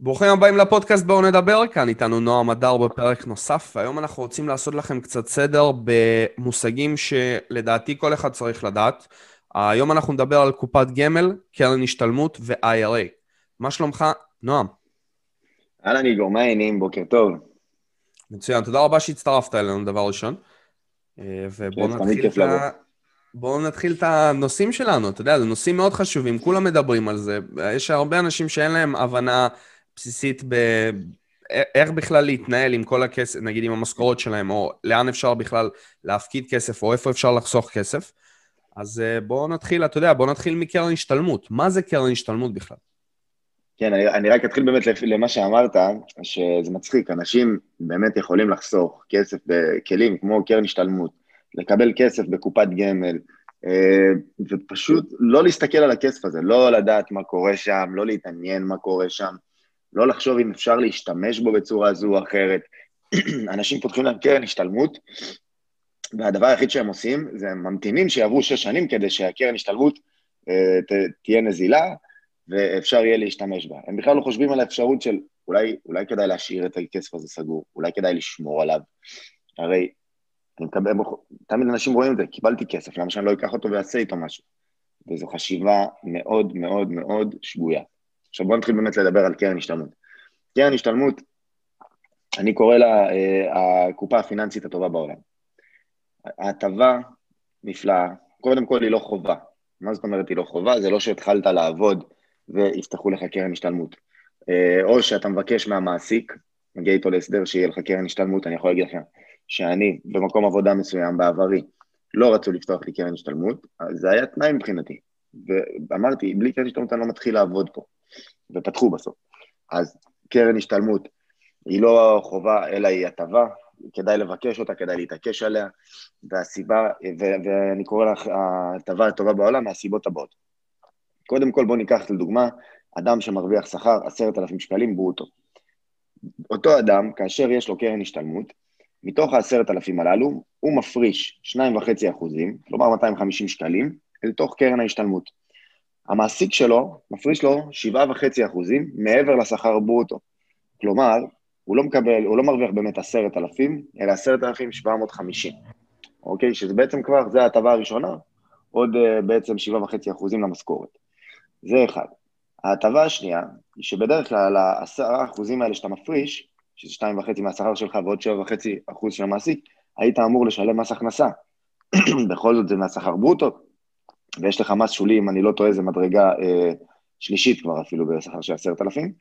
ברוכים הבאים לפודקאסט בואו נדבר, כאן איתנו נועם הדר בפרק נוסף, והיום אנחנו רוצים לעשות לכם קצת סדר במושגים שלדעתי כל אחד צריך לדעת. היום אנחנו נדבר על קופת גמל, קרן השתלמות ו-IRA. מה שלומך, נועם? אהלן איגור, מה העניינים? בוקר טוב. מצוין, תודה רבה שהצטרפת אלינו, דבר ראשון. אה, ובואו נתחיל את ה... בואו נתחיל את הנושאים שלנו, אתה יודע, זה נושאים מאוד חשובים, כולם מדברים על זה. יש הרבה אנשים שאין להם הבנה בסיסית ב... איך בכלל להתנהל עם כל הכסף, נגיד עם המשכורות שלהם, או לאן אפשר בכלל להפקיד כסף, או איפה אפשר לחסוך כסף. אז אה, בואו נתחיל, אתה יודע, בואו נתחיל מקרן השתלמות. מה זה קרן השתלמות בכלל? כן, אני, אני רק אתחיל באמת למה שאמרת, שזה מצחיק, אנשים באמת יכולים לחסוך כסף בכלים כמו קרן השתלמות, לקבל כסף בקופת גמל, אה, ופשוט לא להסתכל על הכסף הזה, לא לדעת מה קורה שם, לא להתעניין מה קורה שם, לא לחשוב אם אפשר להשתמש בו בצורה זו או אחרת. אנשים פותחים להם קרן השתלמות, והדבר היחיד שהם עושים זה הם ממתינים שיעברו שש שנים כדי שהקרן השתלמות אה, תהיה נזילה, ואפשר יהיה להשתמש בה. הם בכלל לא חושבים על האפשרות של אולי, אולי כדאי להשאיר את הכסף הזה סגור, אולי כדאי לשמור עליו. הרי אני מקבל, תמיד אנשים רואים את זה, קיבלתי כסף, למה שאני לא אקח אותו ואעשה איתו משהו? וזו חשיבה מאוד מאוד מאוד שגויה. עכשיו בואו נתחיל באמת לדבר על קרן השתלמות. קרן השתלמות, אני קורא לה אה, הקופה הפיננסית הטובה בעולם. ההטבה נפלאה, קודם כל היא לא חובה. מה זאת אומרת היא לא חובה? זה לא שהתחלת לעבוד ויפתחו לך קרן השתלמות. אה, או שאתה מבקש מהמעסיק, מגיע איתו להסדר שיהיה לך קרן השתלמות, אני יכול להגיד לכם שאני במקום עבודה מסוים בעברי, לא רצו לפתוח לי קרן השתלמות, אז זה היה תנאי מבחינתי. ואמרתי, בלי קרן השתלמות אני לא מתחיל לעבוד פה. ופתחו בסוף. אז קרן השתלמות היא לא חובה, אלא היא הטבה, כדאי לבקש אותה, כדאי להתעקש עליה, והסיבה, ו- ואני קורא לך ההטבה הטובה בעולם מהסיבות הבאות. קודם כל בואו ניקח לדוגמה, אדם שמרוויח שכר עשרת אלפים שקלים ברוטו. אותו אדם, כאשר יש לו קרן השתלמות, מתוך העשרת אלפים הללו, הוא מפריש שניים וחצי אחוזים, כלומר 250 שקלים, אל תוך קרן ההשתלמות. המעסיק שלו מפריש לו 7.5 אחוזים מעבר לשכר ברוטו. כלומר, הוא לא מקבל, הוא לא מרוויח באמת 10,000, אלא 10,750, אוקיי? שזה בעצם כבר, זה ההטבה הראשונה, עוד uh, בעצם 7.5 אחוזים למשכורת. זה אחד. ההטבה השנייה, היא שבדרך כלל ה-10 אחוזים האלה שאתה מפריש, שזה 2.5 מהשכר שלך ועוד 7.5 אחוז של המעסיק, היית אמור לשלם מס הכנסה. בכל זאת זה מהשכר ברוטו, ויש לך מס שולי, אם אני לא טועה, זה מדרגה אה, שלישית כבר אפילו בשכר של עשרת אלפים,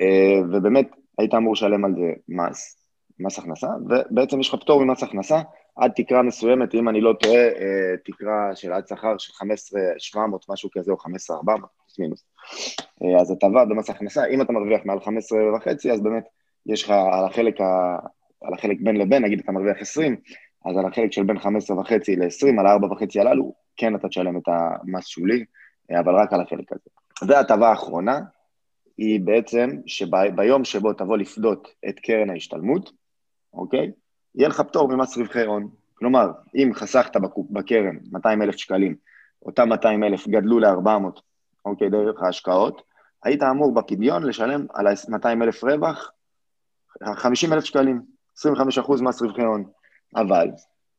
אה, ובאמת היית אמור לשלם על זה מס, מס הכנסה, ובעצם יש לך פטור ממס הכנסה עד תקרה מסוימת, אם אני לא טועה, אה, תקרה של עד שכר של 15,700, משהו כזה, או 15,400, פלוס מינוס. אה, אז הטבה במס הכנסה, אם אתה מרוויח מעל 15 וחצי, אז באמת יש לך על החלק, ה, על החלק בין לבין, נגיד אתה מרוויח 20, אז על החלק של בין 15 וחצי ל-20, על ה-4 וחצי הללו, כן אתה תשלם את המס שולי, אבל רק על החלק הזה. וההטבה האחרונה היא בעצם שביום שבו תבוא לפדות את קרן ההשתלמות, אוקיי? יהיה לך פטור ממס רווחי הון. כלומר, אם חסכת בקרן 200 אלף שקלים, אותם 200 אלף גדלו ל-400, אוקיי, דרך ההשקעות, היית אמור בפדיון לשלם על ה-200 אלף רווח 50 אלף שקלים, 25 אחוז מס רווחי הון. אבל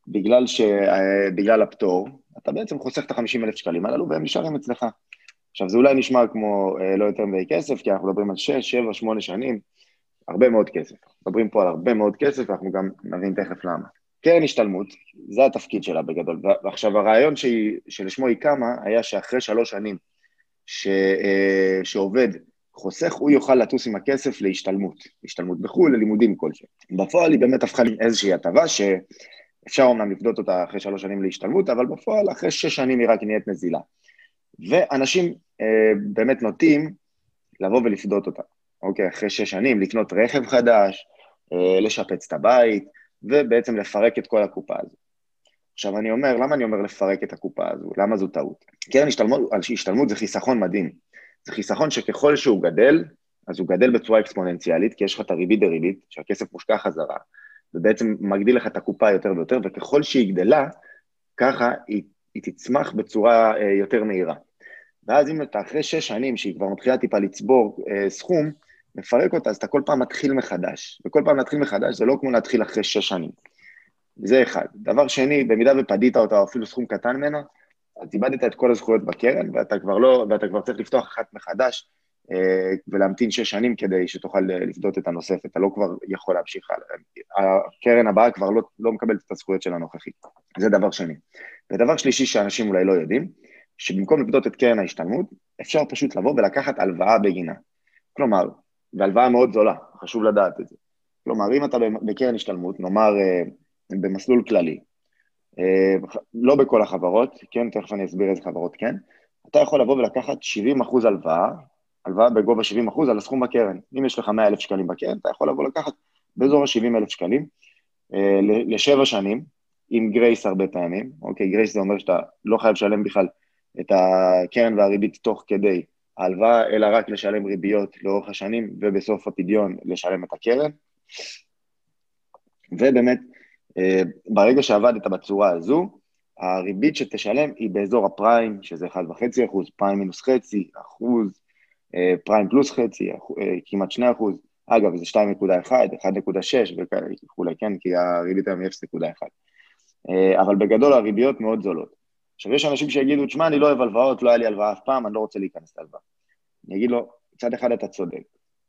בגלל, ש... אה, בגלל הפטור, אתה בעצם חוסך את ה-50 אלף שקלים הללו והם נשארים אצלך. עכשיו, זה אולי נשמע כמו אה, לא יותר מדי כסף, כי אנחנו מדברים על 6, 7, 8 שנים, הרבה מאוד כסף. מדברים פה על הרבה מאוד כסף, ואנחנו גם נבין תכף למה. קרן השתלמות, זה התפקיד שלה בגדול. ועכשיו, הרעיון שהיא, שלשמו היא קמה, היה שאחרי שלוש שנים ש, אה, שעובד חוסך, הוא יוכל לטוס עם הכסף להשתלמות, השתלמות בחו"ל, ללימודים כלשהם. בפועל היא באמת הפכה איזושהי הטבה ש... אפשר אומנם לפדות אותה אחרי שלוש שנים להשתלמות, אבל בפועל אחרי שש שנים היא רק נהיית נזילה. ואנשים אה, באמת נוטים לבוא ולפדות אותה, אוקיי? אחרי שש שנים, לקנות רכב חדש, אה, לשפץ את הבית, ובעצם לפרק את כל הקופה הזו. עכשיו אני אומר, למה אני אומר לפרק את הקופה הזו? למה זו טעות? קרן השתלמות, השתלמות זה חיסכון מדהים. זה חיסכון שככל שהוא גדל, אז הוא גדל בצורה אקספוננציאלית, כי יש לך את הריבית דריבית, שהכסף מושקע חזרה, ובעצם מגדיל לך את הקופה יותר ויותר, וככל שהיא גדלה, ככה היא, היא תצמח בצורה אה, יותר מהירה. ואז אם אתה אחרי שש שנים, שהיא כבר מתחילה טיפה לצבור אה, סכום, מפרק אותה, אז אתה כל פעם מתחיל מחדש. וכל פעם להתחיל מחדש זה לא כמו להתחיל אחרי שש שנים. זה אחד. דבר שני, במידה ופדית אותה, או אפילו סכום קטן ממנה, אז איבדת את כל הזכויות בקרן, ואתה כבר לא, ואתה כבר צריך לפתוח אחת מחדש, אה, ולהמתין שש שנים כדי שתוכל לפדות את הנוספת. אתה לא כבר יכול להמשיך הלאה. הקרן הבאה כבר לא, לא מקבלת את הזכויות של הנוכחית. זה דבר שני. ודבר שלישי שאנשים אולי לא יודעים, שבמקום לפדות את קרן ההשתלמות, אפשר פשוט לבוא ולקחת הלוואה בגינה. כלומר, והלוואה מאוד זולה, חשוב לדעת את זה. כלומר, אם אתה בקרן השתלמות, נאמר אה, במסלול כללי, אה, לא בכל החברות, כן, תכף אני אסביר איזה חברות כן, אתה יכול לבוא ולקחת 70 אחוז הלוואה, הלוואה בגובה 70 אחוז על הסכום בקרן. אם יש לך 100 אלף שקלים בקרן, אתה יכול לבוא לקחת באזור ה-70 אלף שקלים אה, לשבע שנים, עם גרייס הרבה פעמים, אוקיי, גרייס זה אומר שאתה לא חייב לשלם בכלל את הקרן והריבית תוך כדי ההלוואה, אלא רק לשלם ריביות לאורך השנים, ובסוף הפדיון לשלם את הקרן. ובאמת, אה, ברגע שעבדת בצורה הזו, הריבית שתשלם היא באזור הפריים, שזה 1.5 אחוז, פריים מינוס חצי, אחוז, אה, פריים פלוס חצי, אה, כמעט 2 אחוז. אגב, זה 2.1, 1.6 וכולי, כן? כי הריבית היום היא 0.1. אבל בגדול הריביות מאוד זולות. עכשיו, יש אנשים שיגידו, תשמע, אני לא אוהב הלוואות, לא היה לי הלוואה אף פעם, אני לא רוצה להיכנס להלוואה. אני אגיד לו, מצד אחד אתה צודק,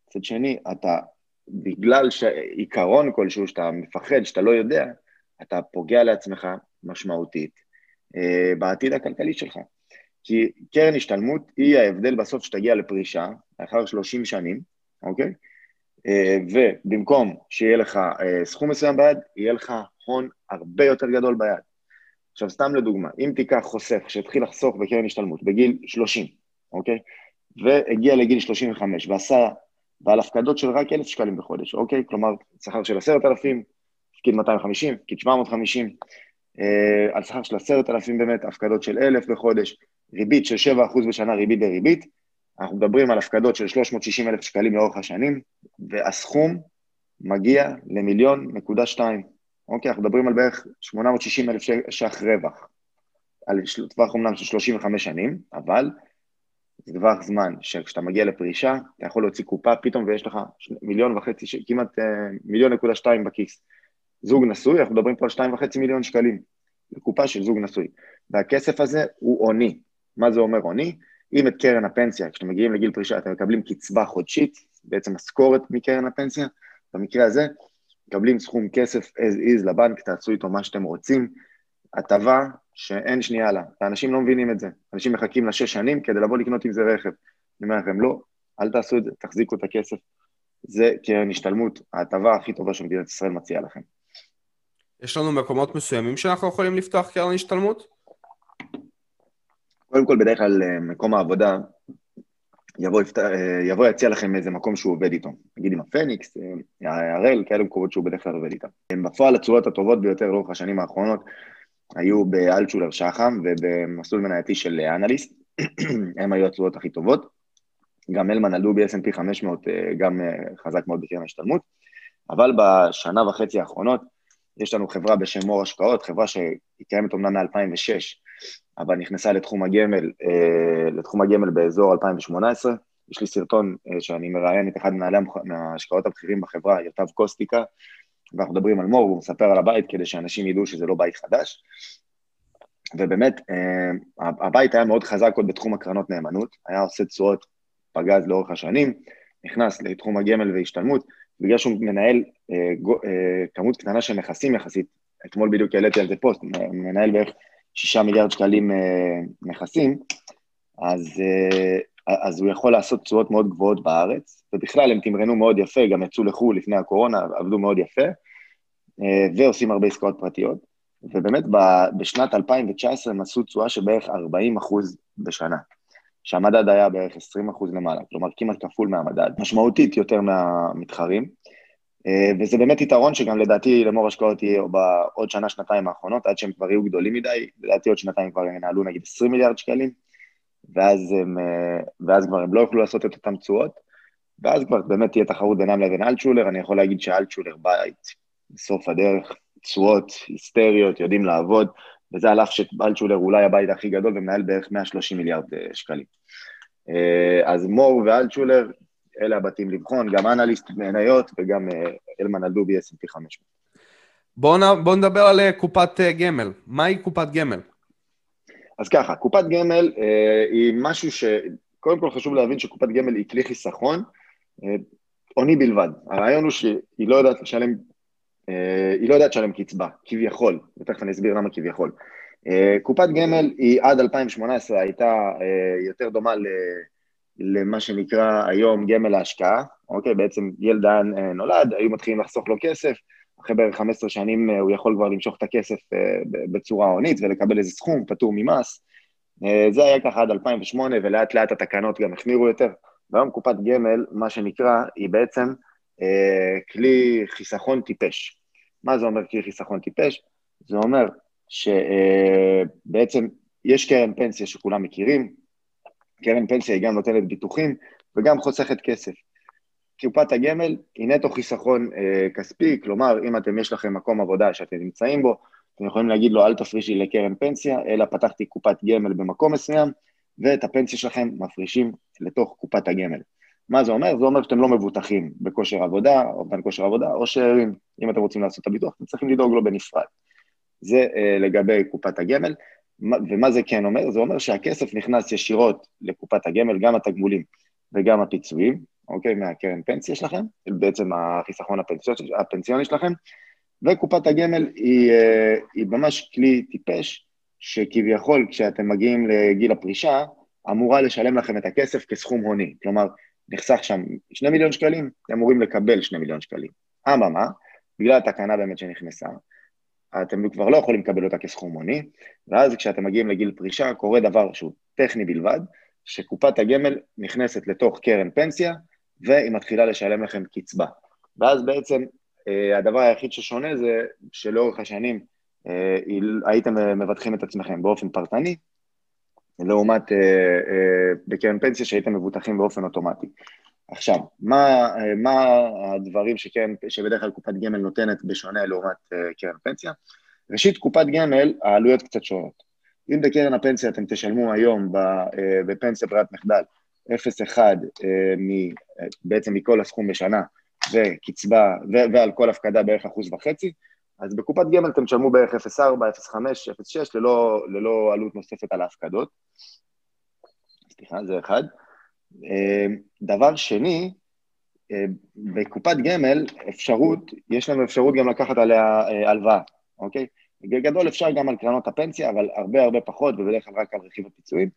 מצד שני, אתה, בגלל שעיקרון כלשהו שאתה מפחד, שאתה לא יודע, אתה פוגע לעצמך משמעותית אה, בעתיד הכלכלי שלך. כי קרן השתלמות היא ההבדל בסוף שתגיע לפרישה, לאחר 30 שנים, אוקיי? אה, ובמקום שיהיה לך אה, סכום מסוים ביד, יהיה לך הון הרבה יותר גדול ביד. עכשיו, סתם לדוגמה, אם תיקח חוסך שהתחיל לחסוך בקרן השתלמות בגיל 30, אוקיי? והגיע לגיל 35 ועשה, ועל הפקדות של רק 1,000 שקלים בחודש, אוקיי? כלומר, שכר של 10,000, הפקיד 250, הפקיד 750, אה, על שכר של 10,000 באמת, הפקדות של 1,000 בחודש, ריבית של 7% בשנה, ריבית דריבית, אנחנו מדברים על הפקדות של 360,000 שקלים לאורך השנים, והסכום מגיע למיליון נקודה שתיים. אוקיי, אנחנו מדברים על בערך 860 אלף ש"ח רווח, על טווח אומנם של 35 שנים, אבל זה טווח זמן שכשאתה מגיע לפרישה, אתה יכול להוציא קופה פתאום ויש לך מיליון וחצי, כמעט אה, מיליון נקודה שתיים בכיס. זוג נשוי, אנחנו מדברים פה על שתיים וחצי מיליון שקלים, לקופה של זוג נשוי. והכסף הזה הוא עוני. מה זה אומר עוני? אם את קרן הפנסיה, כשאתם מגיעים לגיל פרישה, אתם מקבלים קצבה חודשית, בעצם משכורת מקרן הפנסיה, במקרה הזה, מקבלים סכום כסף as is לבנק, תעשו איתו מה שאתם רוצים, הטבה שאין שנייה לה, ואנשים לא מבינים את זה. אנשים מחכים לשש שנים כדי לבוא לקנות עם זה רכב. אני אומר לכם, לא, אל תעשו את זה, תחזיקו את הכסף. זה קרן השתלמות, ההטבה הכי טובה שמדינת ישראל מציעה לכם. יש לנו מקומות מסוימים שאנחנו יכולים לפתוח קרן השתלמות? קודם כל, בדרך כלל אה, מקום העבודה יבוא, יבוא יציע לכם איזה מקום שהוא עובד איתו. נגיד עם הפניקס, הראל, כאלה מקומות שהוא בדרך כלל עובד איתם. בפועל התשואות הטובות ביותר לאורך השנים האחרונות היו באלטשולר שחם ובמסלול מנייתי של אנליסט, הם היו התשואות הכי טובות. גם אלמן עלו ב-S&P 500, גם אה, חזק מאוד בקרן ההשתלמות. אבל בשנה וחצי האחרונות יש לנו חברה בשם מור השקעות, חברה שהיא קיימת אומנם מ-2006, אבל נכנסה לתחום הגמל, אה, לתחום הגמל באזור 2018. יש לי סרטון אה, שאני מראיין את אחד מנהלי ההשקעות הבכירים בחברה, יוטב קוסטיקה, ואנחנו מדברים על מור, והוא מספר על הבית כדי שאנשים ידעו שזה לא בית חדש. ובאמת, אה, הבית היה מאוד חזק עוד בתחום הקרנות נאמנות, היה עושה תשואות פגז לאורך השנים, נכנס לתחום הגמל והשתלמות, בגלל שהוא מנהל כמות קטנה של נכסים יחסית, אתמול בדיוק העליתי על זה פוסט, מנהל בערך שישה מיליארד שקלים אה, נכסים, אז, אה, אז הוא יכול לעשות תשואות מאוד גבוהות בארץ, ובכלל הם תמרנו מאוד יפה, גם יצאו לחו"ל לפני הקורונה, עבדו מאוד יפה, אה, ועושים הרבה עסקאות פרטיות, ובאמת בשנת 2019 הם עשו תשואה של בערך 40 אחוז בשנה, שהמדד היה בערך 20 אחוז למעלה, כלומר כמעט כפול מהמדד, משמעותית יותר מהמתחרים. אה, וזה באמת יתרון שגם לדעתי למור השקעות יהיה בעוד שנה, שנתיים האחרונות, עד שהם כבר יהיו גדולים מדי, לדעתי עוד שנתיים כבר ינהלו נגיד 20 מיליארד שקלים, ואז, הם, אה, ואז כבר הם לא יוכלו לעשות את אותן תשואות, ואז כבר באמת תהיה תחרות בינם לבין אלטשולר, אני יכול להגיד שאלטשולר בית בסוף הדרך, תשואות היסטריות, יודעים לעבוד, וזה על אף שאלטשולר אולי הבית הכי גדול ומנהל בערך 130 מיליארד שקלים. אז מור ואלטשולר, אלה הבתים לבחון, גם אנליסט מניות וגם אלמן אלדובי S&P 500. בואו בוא נדבר על קופת גמל. מהי קופת גמל? אז ככה, קופת גמל אה, היא משהו ש... קודם כל חשוב להבין שקופת גמל היא כלי חיסכון אה, עוני בלבד. הרעיון הוא שהיא לא יודעת לשלם, אה, היא לא יודעת לשלם קצבה, כביכול, ותכף אני אסביר למה כביכול. אה, קופת גמל היא עד 2018 הייתה אה, יותר דומה ל... למה שנקרא היום גמל ההשקעה, אוקיי? בעצם ילד אה, נולד, היו מתחילים לחסוך לו כסף, אחרי בערך 15 שנים אה, הוא יכול כבר למשוך את הכסף אה, בצורה הונית ולקבל איזה סכום פטור ממס. אה, זה היה ככה עד 2008, ולאט לאט התקנות גם החמירו יותר. והיום קופת גמל, מה שנקרא, היא בעצם כלי חיסכון טיפש. מה זה אומר כלי חיסכון טיפש? זה אומר שבעצם יש קרן פנסיה שכולם מכירים, קרן פנסיה היא גם נותנת ביטוחים וגם חוסכת כסף. קופת הגמל היא נטו חיסכון אה, כספי, כלומר, אם אתם, יש לכם מקום עבודה שאתם נמצאים בו, אתם יכולים להגיד לו, אל תפרישי לקרן פנסיה, אלא פתחתי קופת גמל במקום מסוים, ואת הפנסיה שלכם מפרישים לתוך קופת הגמל. מה זה אומר? זה אומר שאתם לא מבוטחים בכושר עבודה, אובדן כושר עבודה, או שאם אתם רוצים לעשות את הביטוח, אתם צריכים לדאוג לו בנפרד. זה אה, לגבי קופת הגמל. ומה זה כן אומר? זה אומר שהכסף נכנס ישירות לקופת הגמל, גם התגמולים וגם הפיצויים, אוקיי? מהקרן פנסיה שלכם, בעצם החיסכון הפנסיוני, שלכם, וקופת הגמל היא, אה, היא ממש כלי טיפש, שכביכול כשאתם מגיעים לגיל הפרישה, אמורה לשלם לכם את הכסף כסכום הוני. כלומר, נחסך שם שני מיליון שקלים, אתם אמורים לקבל שני מיליון שקלים. אממה, בגלל התקנה באמת שנכנסה, אתם כבר לא יכולים לקבל אותה כסכום הוני, ואז כשאתם מגיעים לגיל פרישה, קורה דבר שהוא טכני בלבד, שקופת הגמל נכנסת לתוך קרן פנסיה, והיא מתחילה לשלם לכם קצבה. ואז בעצם אה, הדבר היחיד ששונה זה שלאורך השנים אה, הייתם מבטחים את עצמכם באופן פרטני, לעומת אה, בקרן פנסיה שהייתם מבוטחים באופן אוטומטי. עכשיו, מה, מה הדברים שקרן, שבדרך כלל קופת גמל נותנת בשונה לעומת קרן פנסיה? ראשית, קופת גמל, העלויות קצת שונות. אם בקרן הפנסיה אתם תשלמו היום בפנסיה ברירת מחדל 0.1 בעצם מכל הסכום בשנה, וקצבה, ו- ועל כל הפקדה בערך אחוז וחצי, אז בקופת גמל אתם תשלמו בערך 0.4, 0.5, 0.6 ללא, ללא עלות נוספת על ההפקדות. סליחה, זה אחד. אה, דבר שני, אה, בקופת גמל אפשרות, יש לנו אפשרות גם לקחת עליה אה, הלוואה, אוקיי? בגדול אפשר גם על קרנות הפנסיה, אבל הרבה הרבה פחות, ובדרך כלל רק על רכיב הפיצויים.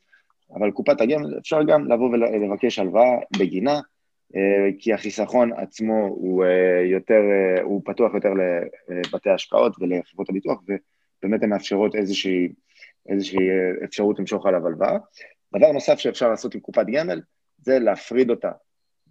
אבל קופת הגמל אפשר גם לבוא ולבקש הלוואה בגינה, אה, כי החיסכון עצמו הוא אה, יותר, אה, הוא פתוח יותר לבתי השקעות ולחברות הביטוח, ובאמת הן מאפשרות איזושהי, איזושהי אפשרות למשוך עליו הלוואה. דבר נוסף שאפשר לעשות עם קופת גמל, זה להפריד אותה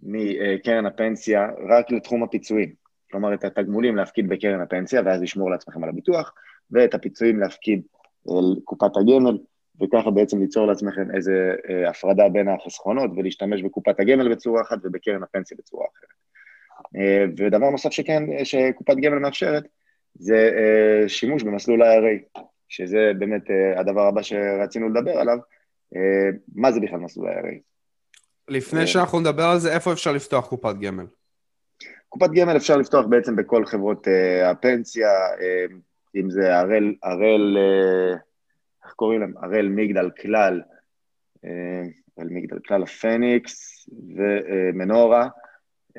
מקרן הפנסיה רק לתחום הפיצויים. כלומר, את התגמולים להפקיד בקרן הפנסיה, ואז לשמור לעצמכם על הביטוח, ואת הפיצויים להפקיד אל קופת הגמל, וככה בעצם ליצור לעצמכם איזה אה, הפרדה בין החסכונות ולהשתמש בקופת הגמל בצורה אחת ובקרן הפנסיה בצורה אחרת. אה, ודבר נוסף שכן, אה, שקופת גמל מאפשרת, זה שימוש במסלול IRA, שזה באמת הדבר הבא שרצינו לדבר עליו. מה זה בכלל מסלול IRA? לפני שאנחנו נדבר על זה, איפה אפשר לפתוח קופת גמל? קופת גמל אפשר לפתוח בעצם בכל חברות הפנסיה, אם זה הראל, הראל, איך קוראים להם? הראל מגדל כלל, אה, הראל מגדל כלל הפניקס ומנורה,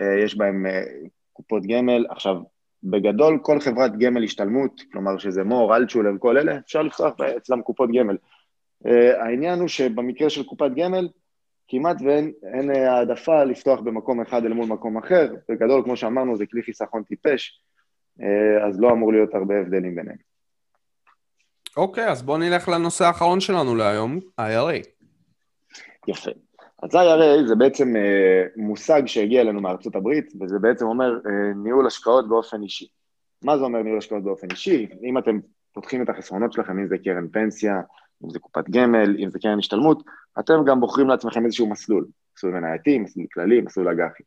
אה, יש בהם קופות גמל. עכשיו, בגדול כל חברת גמל השתלמות, כלומר שזה מור, אלטשולר, כל אלה, אפשר לפתוח אצלם קופות גמל. העניין הוא שבמקרה של קופת גמל, כמעט ואין העדפה לפתוח במקום אחד אל מול מקום אחר. בגדול, כמו שאמרנו, זה כלי חיסכון טיפש, אז לא אמור להיות הרבה הבדלים ביניהם. אוקיי, אז בואו נלך לנושא האחרון שלנו להיום, IRA. יפה. אז IRA זה בעצם אה, מושג שהגיע אלינו מארצות הברית, וזה בעצם אומר אה, ניהול השקעות באופן אישי. מה זה אומר ניהול השקעות באופן אישי? אם אתם פותחים את החסרונות שלכם, אם זה קרן פנסיה, אם זה קופת גמל, אם זה קרן השתלמות, אתם גם בוחרים לעצמכם איזשהו מסלול, מסלול מנייתי, מסלול כללי, מסלול אג"חי.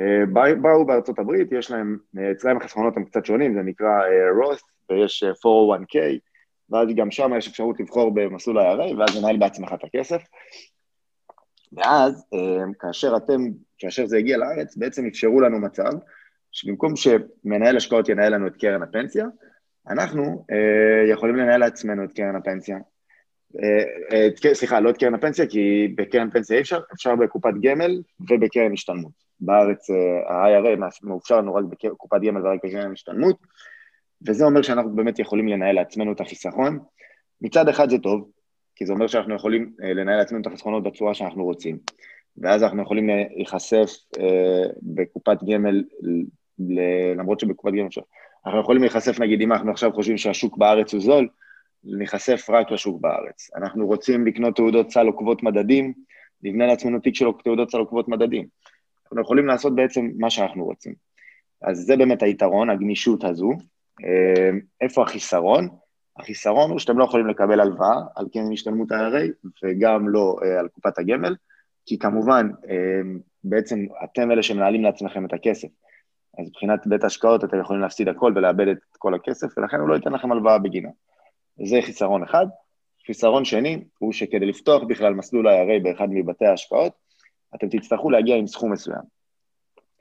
אה, באו בארצות הברית, יש להם, אצלם החסרונות הם קצת שונים, זה נקרא רוס, ויש 401K, ואז גם שם יש אפשרות לבחור במסלול ה-IRA, ואז לנהל בעצמך את הכסף. ואז, אה, כאשר אתם, כאשר זה הגיע לארץ, בעצם אפשרו לנו מצב שבמקום שמנהל השקעות ינהל לנו את קרן הפנסיה, אנחנו אה, יכולים לנהל לעצמנו את קרן הפנסיה. אה, את, סליחה, לא את קרן הפנסיה, כי בקרן פנסיה אי אפשר, אפשר בקופת גמל ובקרן השתלמות. בארץ ה-IRA מאופשר לנו רק בקופת גמל ורק בקרן השתלמות, וזה אומר שאנחנו באמת יכולים לנהל לעצמנו את החיסכון. מצד אחד זה טוב, כי זה אומר שאנחנו יכולים אה, לנהל לעצמנו את החסכונות בצורה שאנחנו רוצים. ואז אנחנו יכולים אה, להיחשף אה, בקופת גמל, למרות שבקופת גמל אפשר, אנחנו יכולים להיחשף, נגיד, אם אנחנו עכשיו חושבים שהשוק בארץ הוא זול, להיחשף רק לשוק בארץ. אנחנו רוצים לקנות תעודות סל עוקבות מדדים, נבנה לעצמנו תיק של תעודות סל עוקבות מדדים. אנחנו יכולים לעשות בעצם מה שאנחנו רוצים. אז זה באמת היתרון, הגמישות הזו. איפה החיסרון? החיסרון הוא שאתם לא יכולים לקבל הלוואה על קרן השתלמות ה-IRA וגם לא uh, על קופת הגמל, כי כמובן, uh, בעצם אתם אלה שמנהלים לעצמכם את הכסף. אז מבחינת בית ההשקעות אתם יכולים להפסיד הכל ולאבד את כל הכסף, ולכן הוא לא ייתן לכם הלוואה בגינה. זה חיסרון אחד. חיסרון שני הוא שכדי לפתוח בכלל מסלול ה-IRA באחד מבתי ההשקעות, אתם תצטרכו להגיע עם סכום מסוים.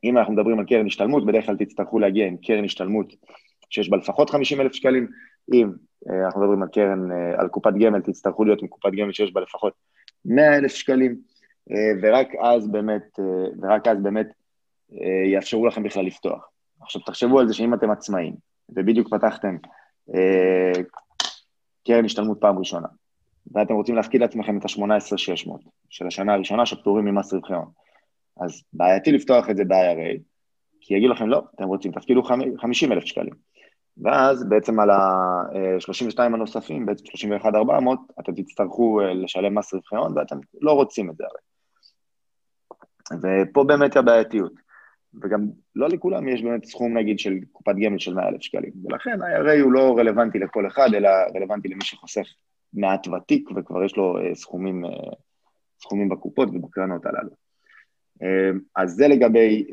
אם אנחנו מדברים על קרן השתלמות, בדרך כלל תצטרכו להגיע עם קרן השתלמות שיש בה לפחות 50 אלף שקלים, אם אה, אנחנו מדברים על קרן, אה, על קופת גמל, תצטרכו להיות עם קופת גמל שיש בה לפחות 100 אלף שקלים, אה, ורק אז באמת, ורק אז באמת יאפשרו לכם בכלל לפתוח. עכשיו תחשבו על זה שאם אתם עצמאים, ובדיוק פתחתם קרן השתלמות פעם ראשונה, ואתם רוצים להפקיד לעצמכם את ה-18,600 של השנה הראשונה שפטורים ממס רווחי הון, אז בעייתי לפתוח את זה ב-IRA, כי יגידו לכם, לא, אתם רוצים, תפקידו 50 אלף שקלים. ואז בעצם על ה-32 הנוספים, בעצם 31,400, אתם תצטרכו אה, לשלם מס רווחי הון ואתם לא רוצים את זה הרי. ופה באמת הבעייתיות. וגם לא לכולם יש באמת סכום נגיד של קופת גמל של 100,000 שקלים, ולכן ה-IRA הוא לא רלוונטי לכל אחד, אלא רלוונטי למי שחוסך מעט ותיק וכבר יש לו אה, סכומים, אה, סכומים בקופות ובקרנות הללו. אז זה לגבי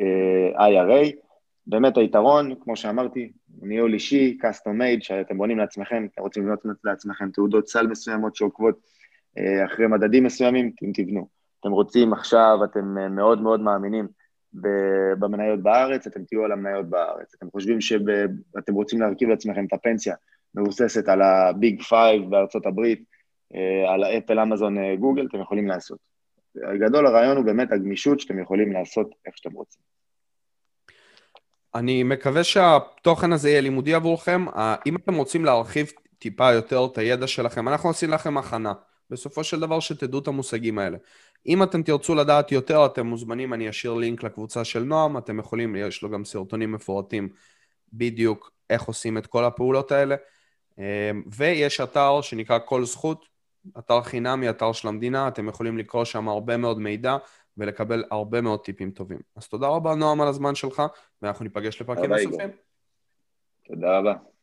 IRA. באמת היתרון, כמו שאמרתי, ניהול אישי, custom made, שאתם בונים לעצמכם, אתם רוצים לבנות לעצמכם תעודות סל מסוימות שעוקבות אה, אחרי מדדים מסוימים, אתם תבנו. אתם רוצים עכשיו, אתם אה, מאוד מאוד מאמינים במניות בארץ, אתם תהיו על המניות בארץ. אתם חושבים שאתם רוצים להרכיב לעצמכם את הפנסיה מבוססת על ה big five בארצות הברית, אה, על ה Apple, Amazon, Google, אתם יכולים לעשות. הגדול הרעיון הוא באמת הגמישות שאתם יכולים לעשות איך שאתם רוצים. אני מקווה שהתוכן הזה יהיה לימודי עבורכם. אם אתם רוצים להרחיב טיפה יותר את הידע שלכם, אנחנו עושים לכם הכנה. בסופו של דבר שתדעו את המושגים האלה. אם אתם תרצו לדעת יותר, אתם מוזמנים, אני אשאיר לינק לקבוצה של נועם, אתם יכולים, יש לו גם סרטונים מפורטים בדיוק איך עושים את כל הפעולות האלה. אמ, ויש אתר שנקרא כל זכות, אתר חינמי, אתר של המדינה, אתם יכולים לקרוא שם הרבה מאוד מידע. ולקבל הרבה מאוד טיפים טובים. אז תודה רבה, נועם, על הזמן שלך, ואנחנו ניפגש לפרקים נוספים. תודה רבה.